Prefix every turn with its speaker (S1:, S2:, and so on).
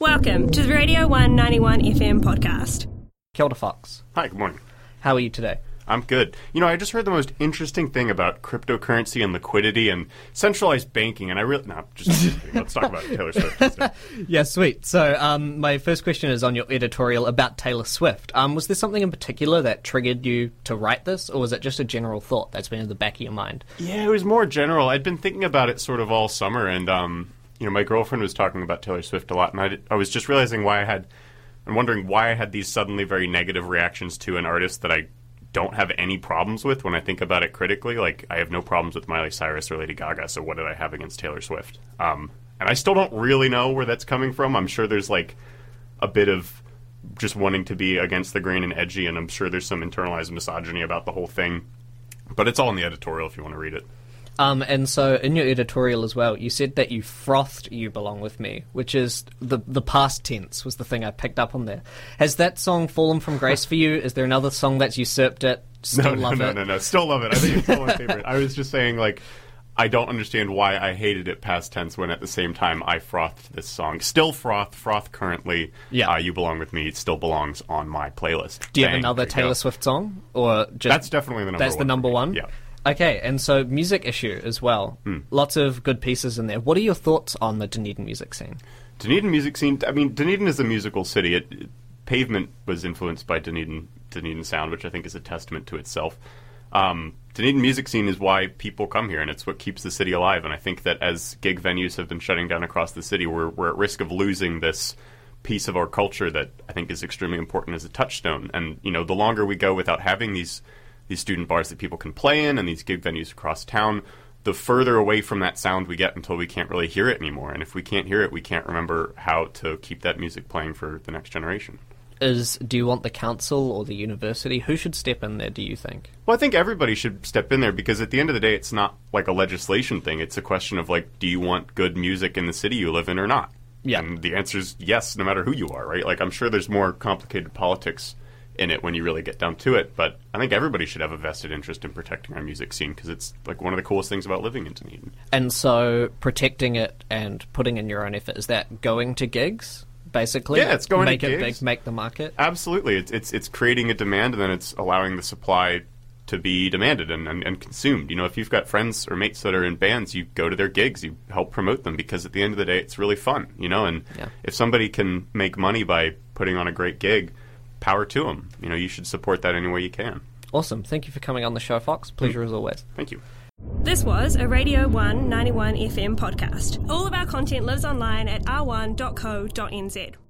S1: Welcome to the Radio 191 FM podcast.
S2: Kia ora, Fox.
S3: Hi, good morning.
S2: How are you today?
S3: I'm good. You know, I just heard the most interesting thing about cryptocurrency and liquidity and centralized banking, and I really no, just let's talk about Taylor Swift. instead.
S2: Yeah, sweet. So, um, my first question is on your editorial about Taylor Swift. Um, was there something in particular that triggered you to write this, or was it just a general thought that's been in the back of your mind?
S3: Yeah, it was more general. I'd been thinking about it sort of all summer, and um, you know, my girlfriend was talking about Taylor Swift a lot, and I, I was just realizing why I had, I'm wondering why I had these suddenly very negative reactions to an artist that I don't have any problems with when I think about it critically. Like, I have no problems with Miley Cyrus or Lady Gaga, so what did I have against Taylor Swift? Um, and I still don't really know where that's coming from. I'm sure there's like a bit of just wanting to be against the grain and edgy, and I'm sure there's some internalized misogyny about the whole thing. But it's all in the editorial if you want to read it.
S2: Um, and so, in your editorial as well, you said that you frothed "You Belong with Me," which is the the past tense was the thing I picked up on there. Has that song fallen from grace for you? Is there another song that's usurped it? Still
S3: no,
S2: love
S3: no,
S2: it.
S3: no, no, no. Still love it. I think it's still my favorite. I was just saying, like, I don't understand why I hated it past tense when at the same time I frothed this song. Still froth, froth currently.
S2: Yeah.
S3: Uh, you Belong With Me. It still belongs on my playlist.
S2: Do you have another Taylor. Swift song, or just
S3: That's definitely the number
S2: That's
S3: one
S2: the number one.
S3: Yeah.
S2: Okay, and so music issue as well.
S3: Hmm.
S2: Lots of good pieces in there. What are your thoughts on the Dunedin music scene?
S3: Dunedin music scene. I mean, Dunedin is a musical city. It, it- Pavement was influenced by Dunedin Dunedin sound, which I think is a testament to itself. Um, Dunedin music scene is why people come here, and it's what keeps the city alive. And I think that as gig venues have been shutting down across the city, we're we're at risk of losing this piece of our culture that I think is extremely important as a touchstone. And you know, the longer we go without having these these student bars that people can play in and these gig venues across town, the further away from that sound we get until we can't really hear it anymore. And if we can't hear it, we can't remember how to keep that music playing for the next generation.
S2: Is do you want the council or the university? Who should step in there? Do you think?
S3: Well, I think everybody should step in there because at the end of the day, it's not like a legislation thing. It's a question of like, do you want good music in the city you live in or not?
S2: Yeah.
S3: And the answer is yes, no matter who you are, right? Like, I'm sure there's more complicated politics in it when you really get down to it, but I think everybody should have a vested interest in protecting our music scene because it's like one of the coolest things about living in Dunedin.
S2: And so protecting it and putting in your own effort is that going to gigs basically?
S3: Yeah, it's going to
S2: make it
S3: gigs.
S2: big, make the market.
S3: Absolutely, it's it's it's creating a demand and then it's allowing the supply to be demanded and, and, and consumed. You know, if you've got friends or mates that are in bands, you go to their gigs, you help promote them because at the end of the day, it's really fun. You know, and
S2: Yeah.
S3: if somebody can make money by putting on a great gig, power to them. You know, you should support that any way you can.
S2: Awesome. Thank you for coming on the show, Fox. Pleasure mm. as always.
S3: Thank you.
S1: This was a Radio 191 FM podcast. All of our content lives online at r1.co.nz.